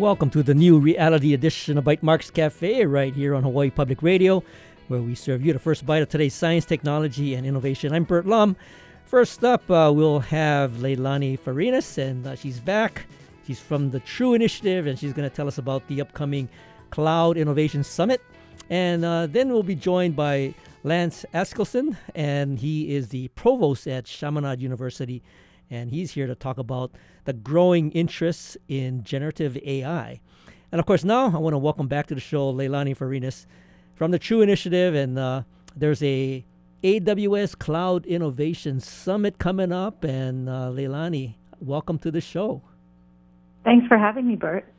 welcome to the new reality edition of Bytemarks Cafe right here on Hawaii Public Radio, where we serve you the first bite of today's science, technology, and innovation. I'm Bert Lum. First up, uh, we'll have Leilani Farinas, and uh, she's back. She's from the True Initiative, and she's going to tell us about the upcoming Cloud Innovation Summit. And uh, then we'll be joined by Lance Askildson, and he is the provost at Chaminade University and he's here to talk about the growing interest in generative AI. And of course, now I want to welcome back to the show Leilani Farinas from the True Initiative, and uh, there's a AWS Cloud Innovation Summit coming up. And uh, Leilani, welcome to the show. Thanks for having me, Bert.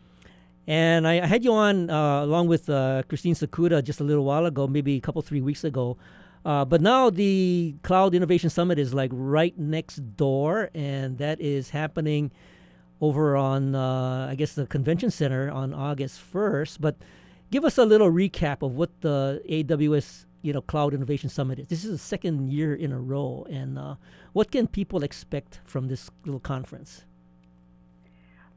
And I, I had you on uh, along with uh, Christine Sakuda just a little while ago, maybe a couple, three weeks ago, uh, but now the Cloud Innovation Summit is like right next door, and that is happening over on, uh, I guess, the convention center on August 1st. But give us a little recap of what the AWS you know Cloud Innovation Summit is. This is the second year in a row, and uh, what can people expect from this little conference?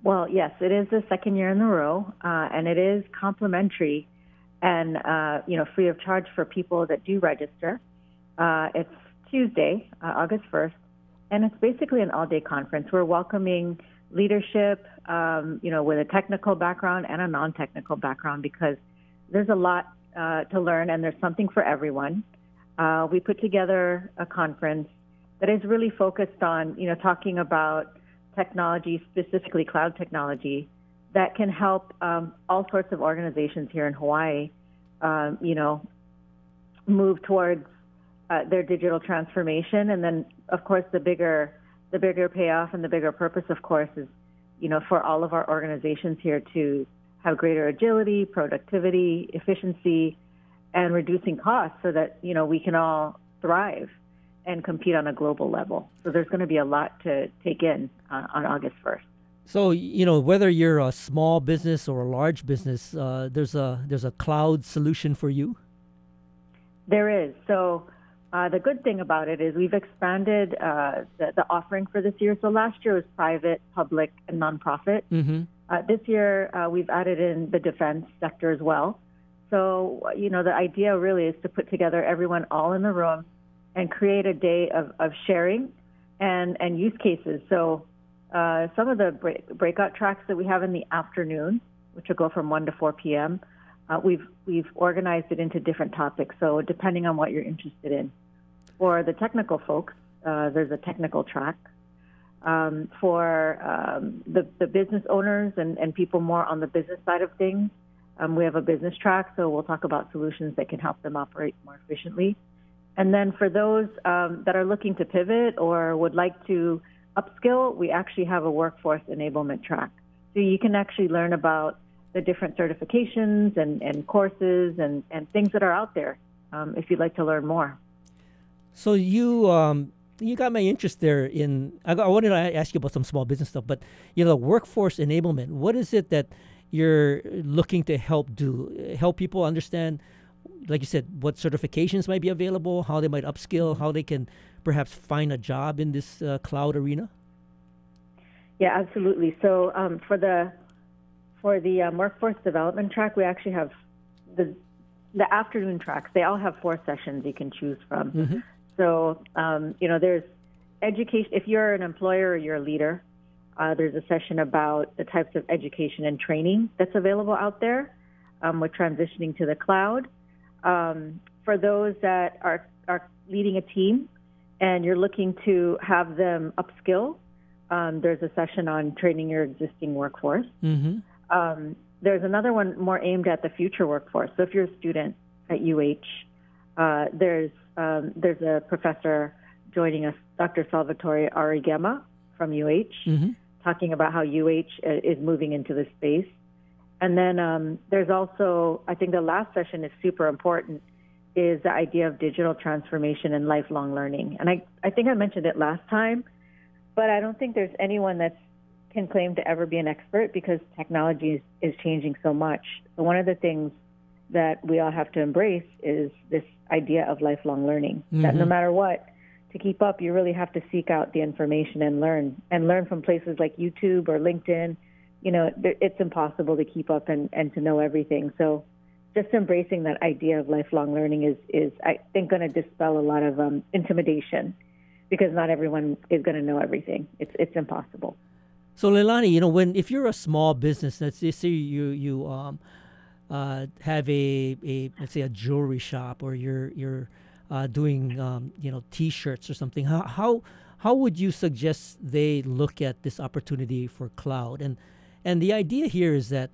Well, yes, it is the second year in a row, uh, and it is complimentary and uh, you know free of charge for people that do register. Uh, it's Tuesday, uh, August 1st, and it's basically an all-day conference. We're welcoming leadership, um, you know, with a technical background and a non-technical background because there's a lot uh, to learn and there's something for everyone. Uh, we put together a conference that is really focused on, you know, talking about technology, specifically cloud technology, that can help um, all sorts of organizations here in Hawaii, um, you know, move towards uh, their digital transformation. And then, of course, the bigger the bigger payoff and the bigger purpose, of course, is you know for all of our organizations here to have greater agility, productivity, efficiency, and reducing costs, so that you know we can all thrive and compete on a global level. So there's going to be a lot to take in uh, on August 1st. So you know whether you're a small business or a large business, uh, there's a there's a cloud solution for you. There is. So uh, the good thing about it is we've expanded uh, the, the, offering for this year. So last year was private, public, and nonprofit. Mm-hmm. Uh, this year uh, we've added in the defense sector as well. So you know the idea really is to put together everyone all in the room and create a day of, of sharing and and use cases. So uh, some of the break, breakout tracks that we have in the afternoon, which will go from 1 to 4 p.m., uh, we've we've organized it into different topics. So depending on what you're interested in, for the technical folks, uh, there's a technical track. Um, for um, the the business owners and, and people more on the business side of things, um, we have a business track. So we'll talk about solutions that can help them operate more efficiently. And then for those um, that are looking to pivot or would like to upskill, we actually have a workforce enablement track. So you can actually learn about the different certifications and, and courses and, and things that are out there um, if you'd like to learn more. So you um, you got my interest there in. I, I wanted to ask you about some small business stuff, but you know, workforce enablement. What is it that you're looking to help do? Help people understand, like you said, what certifications might be available, how they might upskill, how they can perhaps find a job in this uh, cloud arena? Yeah, absolutely. So um, for the for the um, workforce development track, we actually have the the afternoon tracks. They all have four sessions you can choose from. Mm-hmm. So um, you know, there's education. If you're an employer or you're a leader, uh, there's a session about the types of education and training that's available out there um, with transitioning to the cloud. Um, for those that are are leading a team, and you're looking to have them upskill, um, there's a session on training your existing workforce. Mm-hmm. Um, there's another one more aimed at the future workforce. So if you're a student at UH, uh, there's um, there's a professor joining us, Dr. Salvatore Aurigemma from UH, mm-hmm. talking about how UH uh, is moving into this space. And then um, there's also, I think the last session is super important is the idea of digital transformation and lifelong learning. And I, I think I mentioned it last time, but I don't think there's anyone that can claim to ever be an expert because technology is, is changing so much. So one of the things that we all have to embrace is this idea of lifelong learning. Mm-hmm. That no mm-hmm. matter what, to keep up, you really have to seek out the information and learn, and learn from places like YouTube or LinkedIn. you know, it's impossible to keep up and, and to know everything. So just embracing that idea of lifelong learning is, is I think, going to dispel a lot of um, intimidation because not everyone is going to know everything. It's, it's impossible. So Leilani, you know, when if you're a small business, let's say you you um, uh, have a, a let's say a jewelry shop or you're you're uh, doing um, you know T-shirts or something, how, how how would you suggest they look at this opportunity for cloud? And and the idea here is that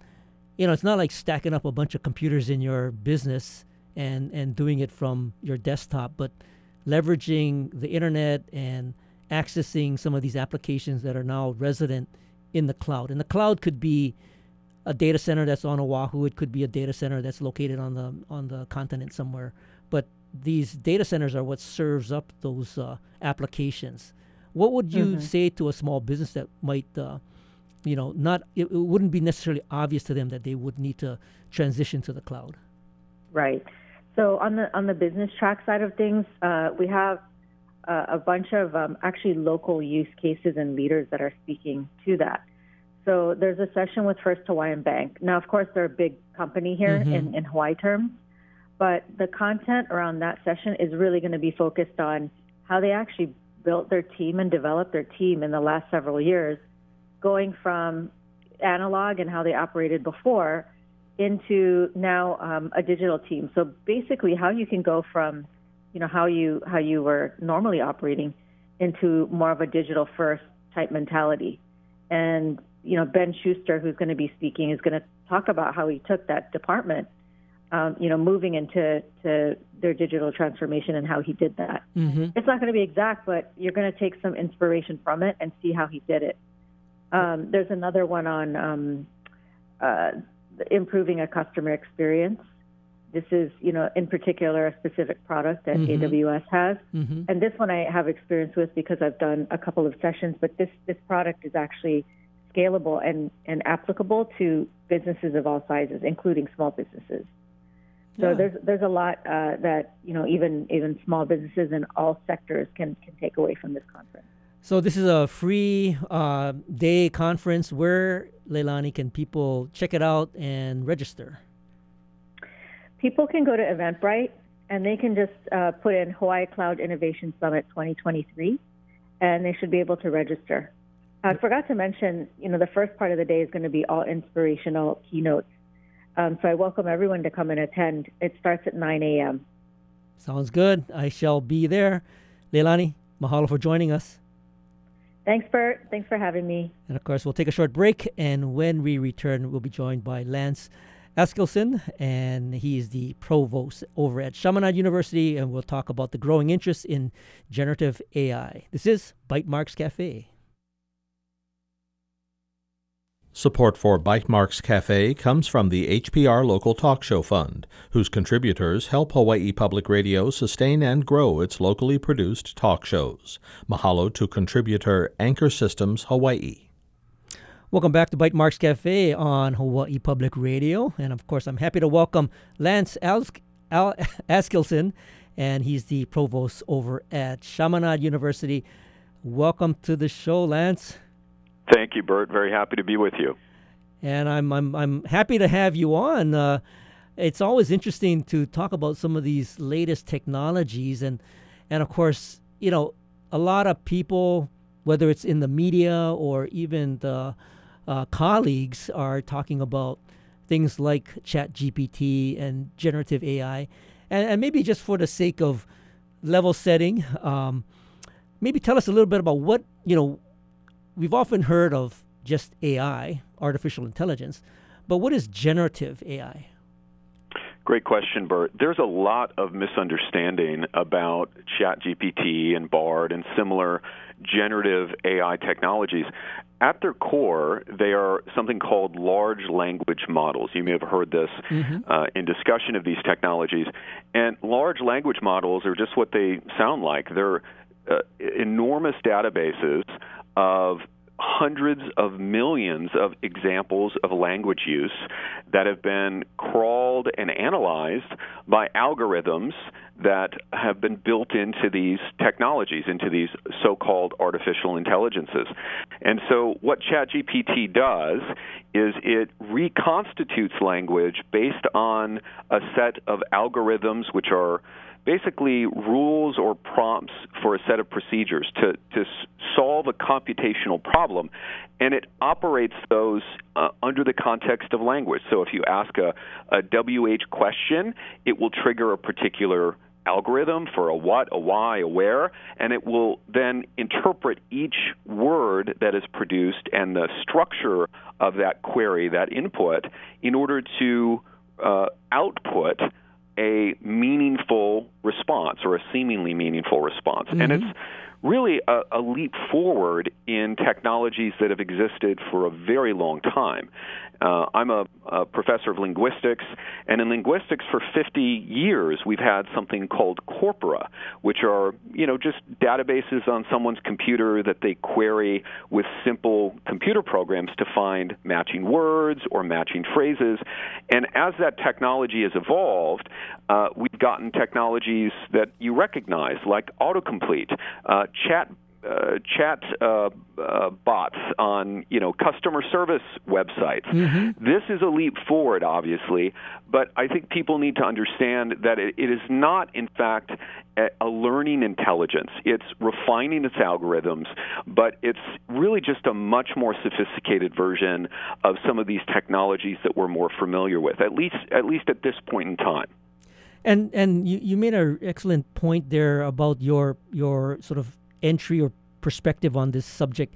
you know it's not like stacking up a bunch of computers in your business and and doing it from your desktop, but leveraging the internet and accessing some of these applications that are now resident in the cloud. And the cloud could be a data center that's on Oahu. It could be a data center that's located on the on the continent somewhere. But these data centers are what serves up those uh, applications. What would you mm-hmm. say to a small business that might, uh, you know, not it, it, wouldn't be necessarily obvious to them that they would need to transition to the cloud? Right. So on the on the business track side of things, uh, we have uh, a bunch of um, actually local use cases and leaders that are speaking to that. So there's a session with First Hawaiian Bank. Now, of course, they're a big company here mm-hmm. in, in Hawaii terms, but the content around that session is really going to be focused on how they actually built their team and developed their team in the last several years, going from analog and how they operated before into now um, a digital team. So basically, how you can go from, you know, how you how you were normally operating into more of a digital first type mentality. And you know, Ben Schuster, who's going to be speaking, is going to talk about how he took that department um, you know, moving into to their digital transformation and how he did that. Mm-hmm. It's not going to be exact, but you're going to take some inspiration from it and see how he did it. Um, there's another one on um, uh, improving a customer experience. This is, you know, in particular, a specific product that mm-hmm. AWS has, mm-hmm. and this one I have experience with because I've done a couple of sessions. But this this product is actually scalable and and applicable to businesses of all sizes, including small businesses. So yeah. there's there's a lot uh, that you know even even small businesses in all sectors can can take away from this conference. So this is a free uh, day conference. Where Leilani can people check it out and register? People can go to Eventbrite and they can just uh, put in Hawaii Cloud Innovation Summit 2023, and they should be able to register. I forgot to mention, you know, the first part of the day is going to be all inspirational keynotes um, so I welcome everyone to come and attend. It starts at 9 a.m. Sounds good. I shall be there. Leilani, mahalo for joining us. Thanks, Bert. Thanks for having me. And of course, we'll take a short break. And when we return, we'll be joined by Lance Askildson, and he is the provost over at Chaminade University. And we'll talk about the growing interest in generative AI. This is Bytemarks Cafe. Support for Bytemarks Cafe comes from the HPR Local Talk Show Fund, whose contributors help Hawaii Public Radio sustain and grow its locally produced talk shows. Mahalo to contributor Anchor Systems Hawaii. Welcome back to Bytemarks Cafe on Hawaii Public Radio. And of course, I'm happy to welcome Lance Alsk- Al- Askildson, and he's the provost over at Chaminade University. Welcome to the show, Lance. Thank you, Bert. Very happy to be with you. And I'm I'm I'm happy to have you on. Uh, it's always interesting to talk about some of these latest technologies, and and of course, you know, a lot of people, whether it's in the media or even the uh, colleagues, are talking about things like Chat GPT and generative AI, and, and maybe just for the sake of level setting, um, maybe tell us a little bit about what you know we've often heard of just AI, artificial intelligence, but what is generative AI? Great question, Bert. There's a lot of misunderstanding about ChatGPT and BARD and similar generative AI technologies. At their core, they are something called large language models. You may have heard this mm-hmm. uh, in discussion of these technologies. And large language models are just what they sound like. They're uh, enormous databases of hundreds of millions of examples of language use that have been crawled and analyzed by algorithms that have been built into these technologies, into these so called artificial intelligences. And so, what ChatGPT does is it reconstitutes language based on a set of algorithms which are basically rules or prompts for a set of procedures to, to solve a computational problem. And it operates those uh, under the context of language. So if you ask a, a WH question, it will trigger a particular algorithm for a what, a why, a where, and it will then interpret each word that is produced and the structure of that query, that input, in order to uh, output a meaningful response or a seemingly meaningful response. Mm-hmm. And it's really a, a, leap forward in technologies that have existed for a very long time. Uh, I'm a, a, professor of linguistics, and in linguistics for 50 years we've had something called corpora, which are you know just databases on someone's computer that they query with simple computer programs to find matching words or matching phrases. And as that technology has evolved, uh, we've gotten technologies that you recognize, like autocomplete, uh, chat uh, chat uh, uh, bots on you know customer service websites. Mm-hmm. This is a leap forward, obviously, but I think people need to understand that it, it is not, in fact, a, a learning intelligence. It's refining its algorithms, but it's really just a much more sophisticated version of some of these technologies that we're more familiar with, at least at least at this point in time. And and you, you made an excellent point there about your your sort of entry or perspective on this subject,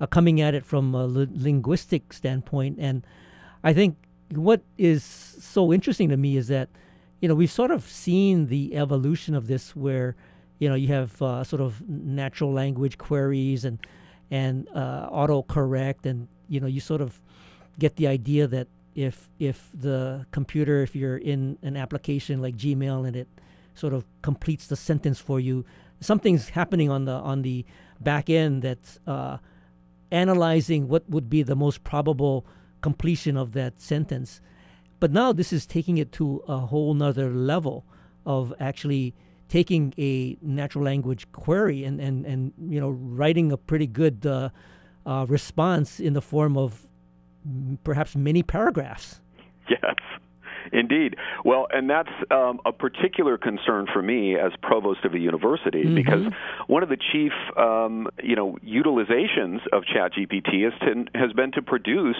uh, coming at it from a li- linguistic standpoint. And I think what is so interesting to me is that, you know, we've sort of seen the evolution of this where, you know, you have uh, sort of natural language queries and and uh, autocorrect, and you know, you sort of get the idea that if if the computer, if you're in an application like Gmail and it sort of completes the sentence for you, something's happening on the on the back end that's uh, analyzing what would be the most probable completion of that sentence. But now this is taking it to a whole nother level of actually taking a natural language query and, and, and you know writing a pretty good uh, uh, response in the form of perhaps many paragraphs. Yes. Indeed. Well, and that's um, a particular concern for me as provost of a university mm-hmm. because one of the chief, um, you know, utilizations of ChatGPT has, to, has been to produce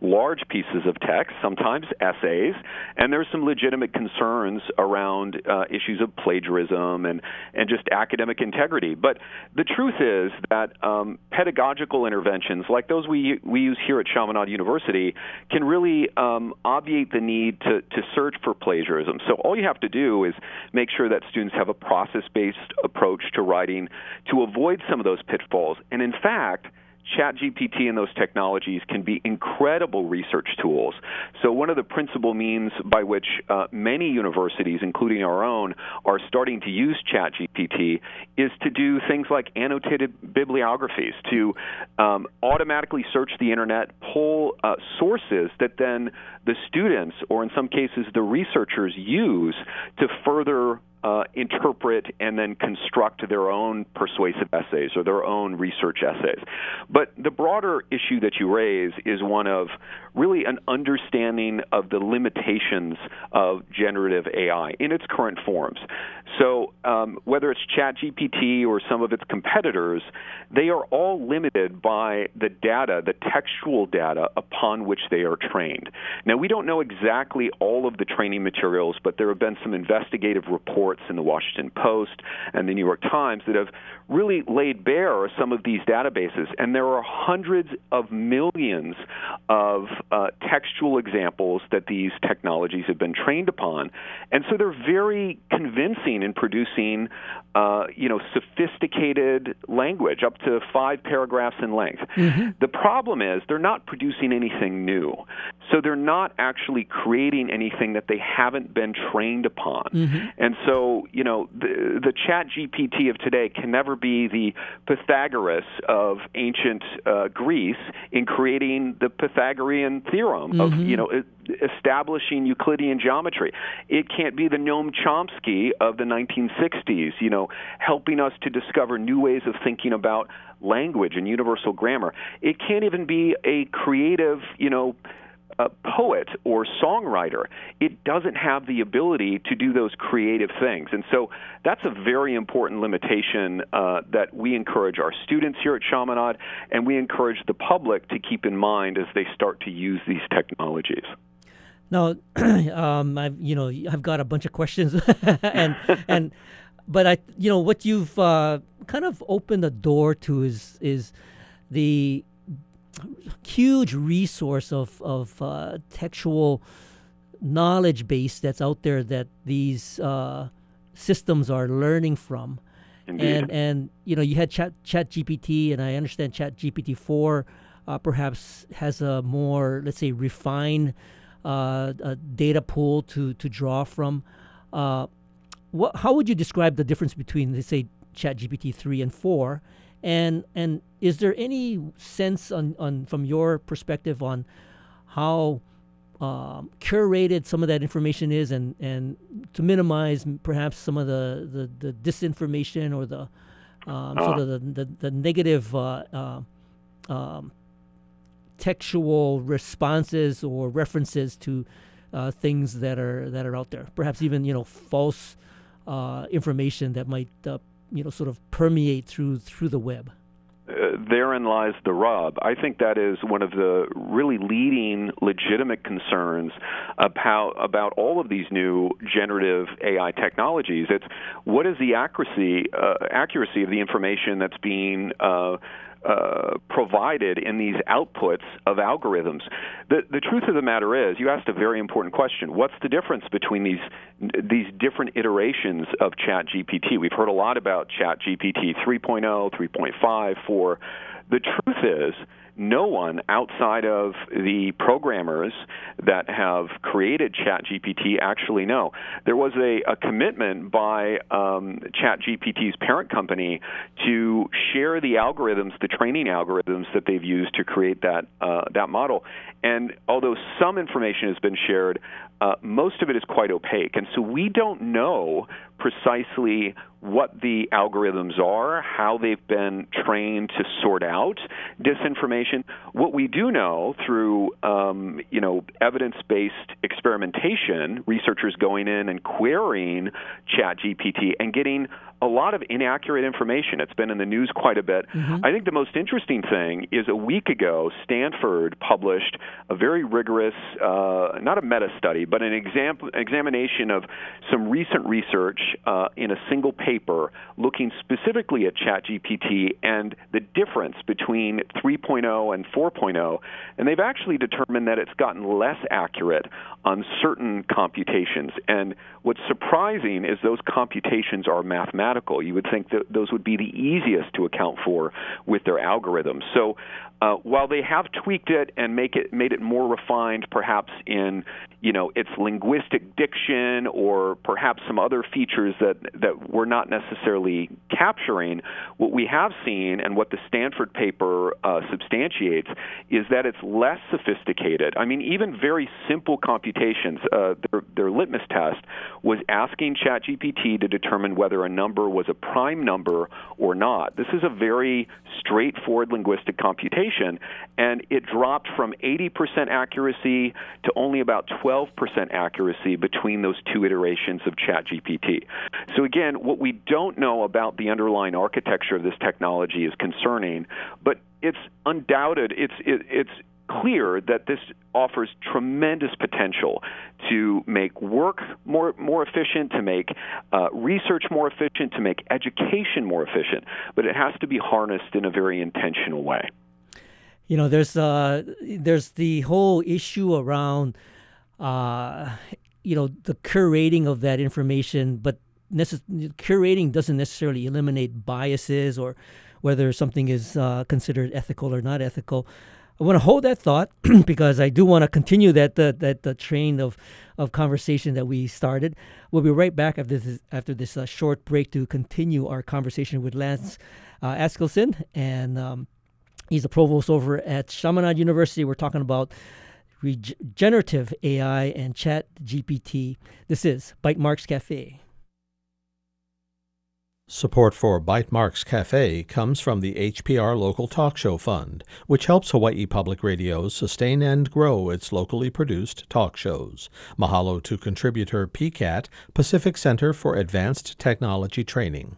large pieces of text, sometimes essays, and there's some legitimate concerns around uh, issues of plagiarism and and just academic integrity. But the truth is that um, pedagogical interventions like those we we use here at Chaminade University can really um, obviate the need to to search for plagiarism. So all you have to do is make sure that students have a process-based approach to writing to avoid some of those pitfalls. And in fact, ChatGPT and those technologies can be incredible research tools. So, one of the principal means by which uh, many universities, including our own, are starting to use ChatGPT is to do things like annotated bibliographies, to um, automatically search the internet, pull uh, sources that then the students, or in some cases the researchers, use to further uh, interpret and then construct their own persuasive essays or their own research essays. But the broader issue that you raise is one of really an understanding of the limitations of generative AI in its current forms. So, um, whether it's ChatGPT or some of its competitors, they are all limited by the data, the textual data upon which they are trained. Now, we don't know exactly all of the training materials, but there have been some investigative reports in the Washington Post and the New York Times that have really laid bare some of these databases. And there are hundreds of millions of uh, textual examples that these technologies have been trained upon. And so they're very convincing in producing, uh, you know, sophisticated language up to five paragraphs in length. Mm-hmm. The problem is they're not producing anything new, so they're not actually creating anything that they haven't been trained upon. Mm-hmm. And so, you know, the, the Chat GPT of today can never be the Pythagoras of ancient uh, Greece in creating the Pythagorean theorem mm-hmm. of, you know, establishing Euclidean geometry. It can't be the Noam Chomsky of the 1960s, you know, helping us to discover new ways of thinking about language and universal grammar. It can't even be a creative, you know, a poet or songwriter. It doesn't have the ability to do those creative things. And so that's a very important limitation uh, that we encourage our students here at Chaminade and we encourage the public to keep in mind as they start to use these technologies. Now, um, I've you know I've got a bunch of questions, and and but I you know what you've uh, kind of opened the door to is is the huge resource of of uh, textual knowledge base that's out there that these uh, systems are learning from. Indeed. And and you know you had Chat Chat GPT, and I understand Chat GPT four uh, perhaps has a more let's say refined a data pool to to draw from. Uh, what how would you describe the difference between let's say ChatGPT three and four, and and is there any sense on, on from your perspective on how um, curated some of that information is, and, and to minimize perhaps some of the, the, the disinformation or the um, uh. sort of the, the, the negative uh, uh, um, textual responses or references to uh, things that are that are out there. Perhaps even you know false uh, information that might uh, you know sort of permeate through through the web. Uh, therein lies the rub. I think that is one of the really leading legitimate concerns about about all of these new generative AI technologies. It's what is the accuracy uh, accuracy of the information that's being uh, uh, provided in these outputs of algorithms. The, the truth of the matter is, you asked a very important question. What's the difference between these these different iterations of ChatGPT? We've heard a lot about ChatGPT 3.0, 3.5, 4. The truth is no one outside of the programmers that have created ChatGPT actually know. There was a, a commitment by um, ChatGPT's parent company to share the algorithms, the training algorithms that they've used to create that uh, that model. And although some information has been shared, uh, most of it is quite opaque. And so we don't know precisely what the algorithms are, how they've been trained to sort out disinformation. What we do know through, um, you know, evidence-based experimentation, researchers going in and querying ChatGPT and getting a lot of inaccurate information. It's been in the news quite a bit. Mm-hmm. I think the most interesting thing is a week ago, Stanford published a very rigorous, uh, not a meta study, but an exam- examination of some recent research uh, in a single paper looking specifically at ChatGPT and the difference between 3.0 and 4.0. And they've actually determined that it's gotten less accurate on certain computations. And what's surprising is those computations are mathematical. You would think that those would be the easiest to account for with their algorithms. So uh, while they have tweaked it and make it made it more refined, perhaps in you know its linguistic diction or perhaps some other features that that we're not necessarily capturing, what we have seen and what the Stanford paper uh, substantiates is that it's less sophisticated. I mean, even very simple computations. Uh, their, their litmus test was asking ChatGPT to determine whether a number was a prime number or not. This is a very straightforward linguistic computation, and it dropped from 80% accuracy to only about 12% accuracy between those two iterations of ChatGPT. So, again, what we don't know about the underlying architecture of this technology is concerning, but it's undoubted, it's, it, it's clear that this offers tremendous potential to make work more more efficient, to make uh, research more efficient, to make education more efficient. But it has to be harnessed in a very intentional way. You know, there's uh, there's the whole issue around, uh, you know, the curating of that information, but necess- curating doesn't necessarily eliminate biases or whether something is uh, considered ethical or not ethical. I want to hold that thought because I do want to continue that that that the train of of conversation that we started. We'll be right back after this after this uh, short break to continue our conversation with Lance uh, Askildson, and um, he's a provost over at Chaminade University. We're talking about regenerative AI and Chat GPT. This is Bytemarks Cafe. Support for Bytemarks Cafe comes from the HPR Local Talk Show Fund, which helps Hawaii Public Radio sustain and grow its locally produced talk shows. Mahalo to contributor PCAT, Pacific Center for Advanced Technology Training.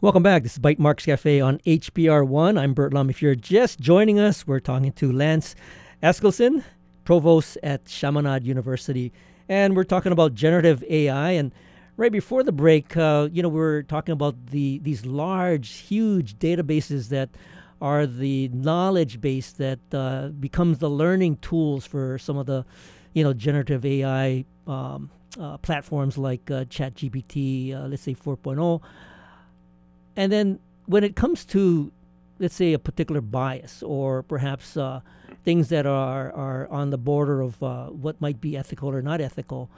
Welcome back. This is Bytemarks Cafe on HPR1. I'm Bert Lum. If you're just joining us, we're talking to Lance Askildson, provost at Chaminade University, and we're talking about generative AI and right before the break, uh, you know, we were talking about the these large, huge databases that are the knowledge base that uh, becomes the learning tools for some of the, you know, generative AI um, uh, platforms like uh, ChatGPT, uh, let's say 4.0. And then when it comes to, let's say, a particular bias or perhaps uh, things that are, are on the border of uh, what might be ethical or not ethical,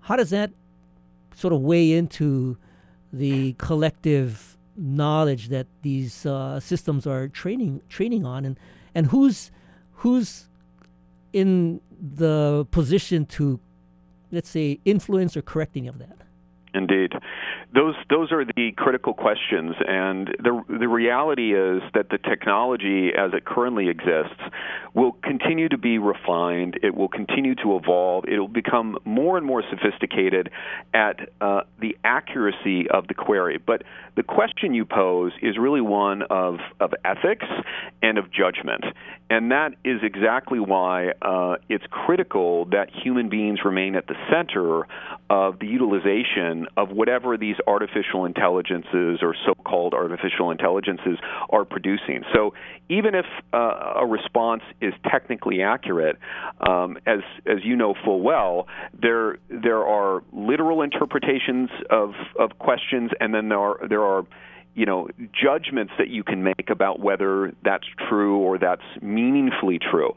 how does that sort of weigh into the collective knowledge that these uh, systems are training training on, and and who's who's in the position to let's say influence or correct any of that. Indeed those those are the critical questions and the the reality is that the technology as it currently exists will continue to be refined it will continue to evolve it will become more and more sophisticated at uh, the accuracy of the query. But the question you pose is really one of of ethics and of judgment and that is exactly why uh, it's critical that human beings remain at the center of the utilization of whatever these artificial intelligences or so-called artificial intelligences are producing. So even if uh, a response is technically accurate, um, as as you know full well, there there are literal interpretations of of questions, and then there are there are you know judgments that you can make about whether that's true or that's meaningfully true.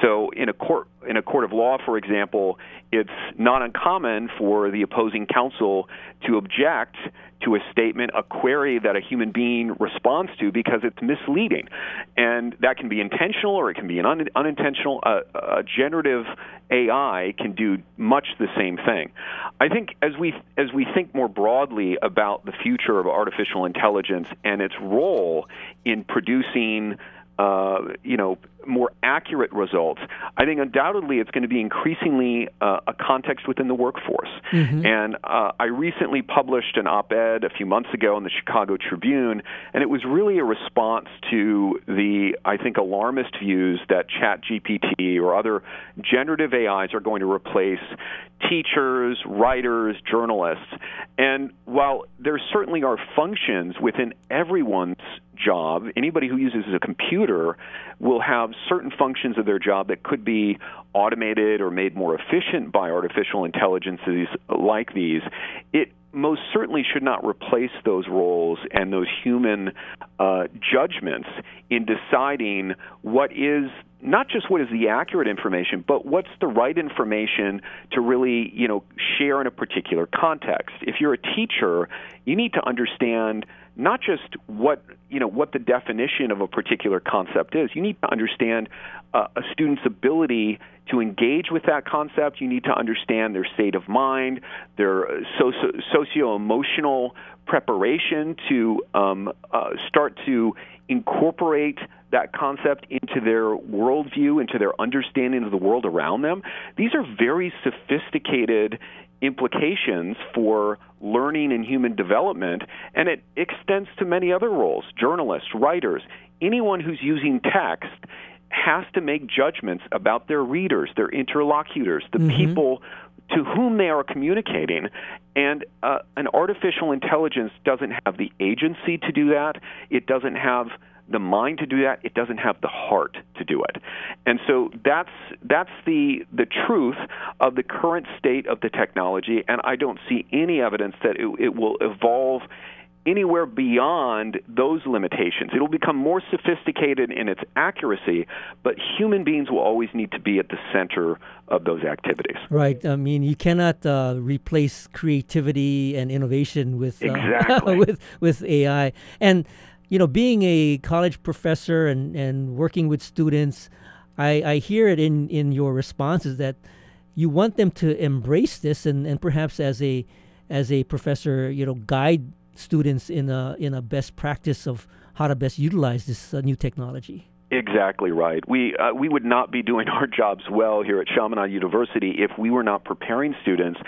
So in a court in a court of law, for example, it's not uncommon for the opposing counsel to object to a statement, a query that a human being responds to because it's misleading. And that can be intentional or it can be an un- unintentional. A generative AI can do much the same thing. I think as we as we think more broadly about the future of artificial intelligence and its role in producing uh, you know, more accurate results, I think undoubtedly it's going to be increasingly uh, a context within the workforce. Mm-hmm. And uh, I recently published an op ed a few months ago in the Chicago Tribune, and it was really a response to the, I think, alarmist views that ChatGPT or other generative AIs are going to replace teachers, writers, journalists. And while there certainly are functions within everyone's job, anybody who uses a computer will have certain functions of their job that could be automated or made more efficient by artificial intelligences like these. It most certainly should not replace those roles and those human uh, judgments in deciding what is not just what is the accurate information, but what's the right information to really, you know, share in a particular context. If you're a teacher, you need to understand not just what you know what the definition of a particular concept is. You need to understand uh, a student's ability to engage with that concept. You need to understand their state of mind, their socio emotional preparation to um, uh, start to incorporate that concept into their worldview, into their understanding of the world around them. These are very sophisticated implications for learning and human development, and it extends to many other roles journalists, writers, anyone who's using text has to make judgments about their readers, their interlocutors, the mm-hmm. people to whom they are communicating. And uh, an artificial intelligence doesn't have the agency to do that. It doesn't have the mind to do that. It doesn't have the heart to do it. And so that's that's the the truth of the current state of the technology. And I don't see any evidence that it, it will evolve anywhere beyond those limitations. It'll become more sophisticated in its accuracy, but human beings will always need to be at the center of those activities. Right. I mean, you cannot uh, replace creativity and innovation with uh, exactly. with with AI. And you know, being a college professor and, and working with students, I, I hear it in, in your responses that you want them to embrace this and, and perhaps as a as a professor, you know, guide students in a in a best practice of how to best utilize this uh, new technology. Exactly right. We uh, we would not be doing our jobs well here at Chaminade University if we were not preparing students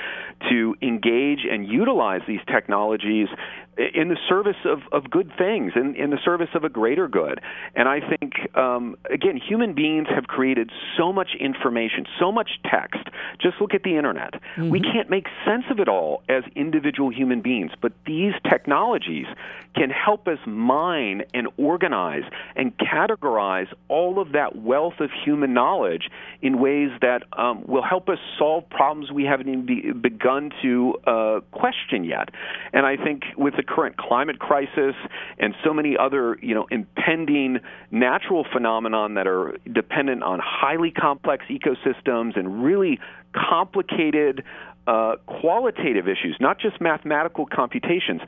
to engage and utilize these technologies in the service of, of good things, in, in the service of a greater good. And I think, um, again, human beings have created so much information, so much text. Just look at the internet. Mm-hmm. We can't make sense of it all as individual human beings, but these technologies can help us mine and organize and categorize all of that wealth of human knowledge in ways that um, will help us solve problems we haven't even be, begun to uh, question yet. And I think with the current climate crisis and so many other, you know, impending natural phenomenon that are dependent on highly complex ecosystems and really complicated uh, qualitative issues, not just mathematical computations.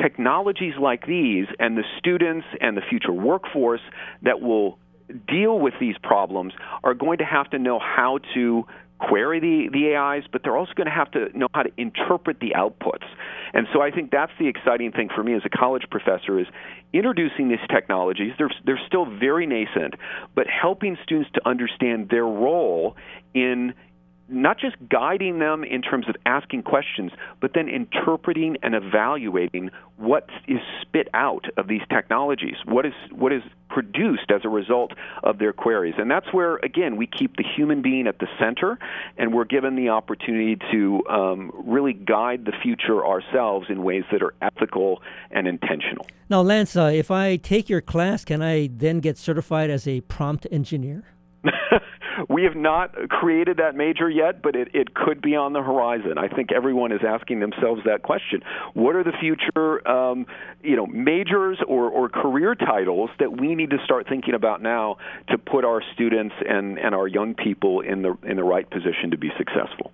Technologies like these and the students and the future workforce that will deal with these problems are going to have to know how to query the, the AIs, but they're also going to have to know how to interpret the outputs. And so I think that's the exciting thing for me as a college professor is introducing these technologies. They're, they're still very nascent, but helping students to understand their role in not just guiding them in terms of asking questions, but then interpreting and evaluating what is spit out of these technologies, what is what is produced as a result of their queries. And that's where again we keep the human being at the center, and we're given the opportunity to um, really guide the future ourselves in ways that are ethical and intentional. Now, Lance, uh, if I take your class, can I then get certified as a prompt engineer? we have not created that major yet, but it, it could be on the horizon. I think everyone is asking themselves that question. What are the future, um, you know, majors or, or career titles that we need to start thinking about now to put our students and, and our young people in the in the right position to be successful?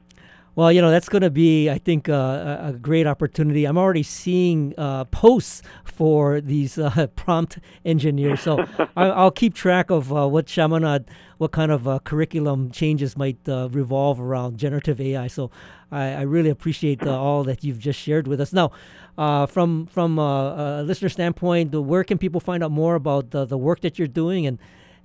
Well, you know, that's going to be, I think, uh, a great opportunity. I'm already seeing uh, posts for these uh, prompt engineers. So I, will keep track of uh, what Chaminade, what kind of uh, curriculum changes might uh, revolve around generative AI. So I, I really appreciate all that you've just shared with us. Now, from from a listener standpoint, where can people find out more about the, the work that you're doing and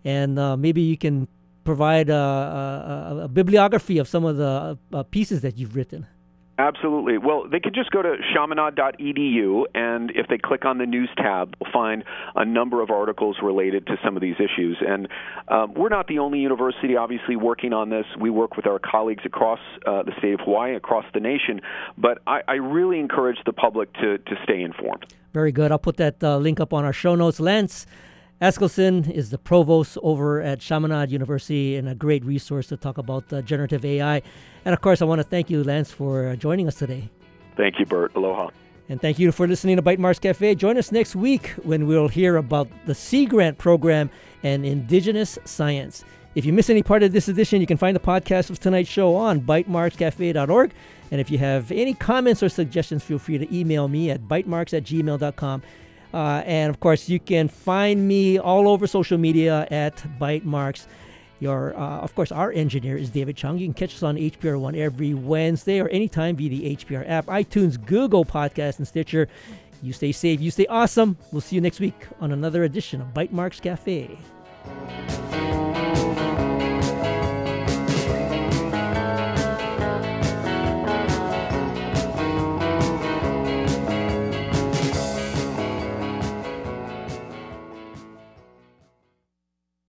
and maybe you can provide a, a, a bibliography of some of the uh, pieces that you've written. Absolutely. Well, they could just go to chaminade.edu, and if they click on the news tab, they'll find a number of articles related to some of these issues. And um, we're not the only university, obviously, working on this. We work with our colleagues across uh, the state of Hawaii, across the nation. But I, I, really encourage the public to, to stay informed. Very good. I'll put that uh, link up on our show notes. Lance, Askildson is the provost over at Chaminade University and a great resource to talk about uh, generative AI. And of course, I want to thank you, Lance, for uh, joining us today. Thank you, Bert. Aloha. And thank you for listening to Bytemarks Cafe. Join us next week when we'll hear about the Sea Grant program and indigenous science. If you miss any part of this edition, you can find the podcast of tonight's show on bytemarkscafe.org. And if you have any comments or suggestions, feel free to email me at bytemarks at gmail.com. Uh, and of course, you can find me all over social media at Bytemarks. Your, uh, of course, our engineer is David Chung. You can catch us on HPR One every Wednesday or anytime via the HPR app, iTunes, Google Podcast, and Stitcher. You stay safe, you stay awesome. We'll see you next week on another edition of Bytemarks Cafe.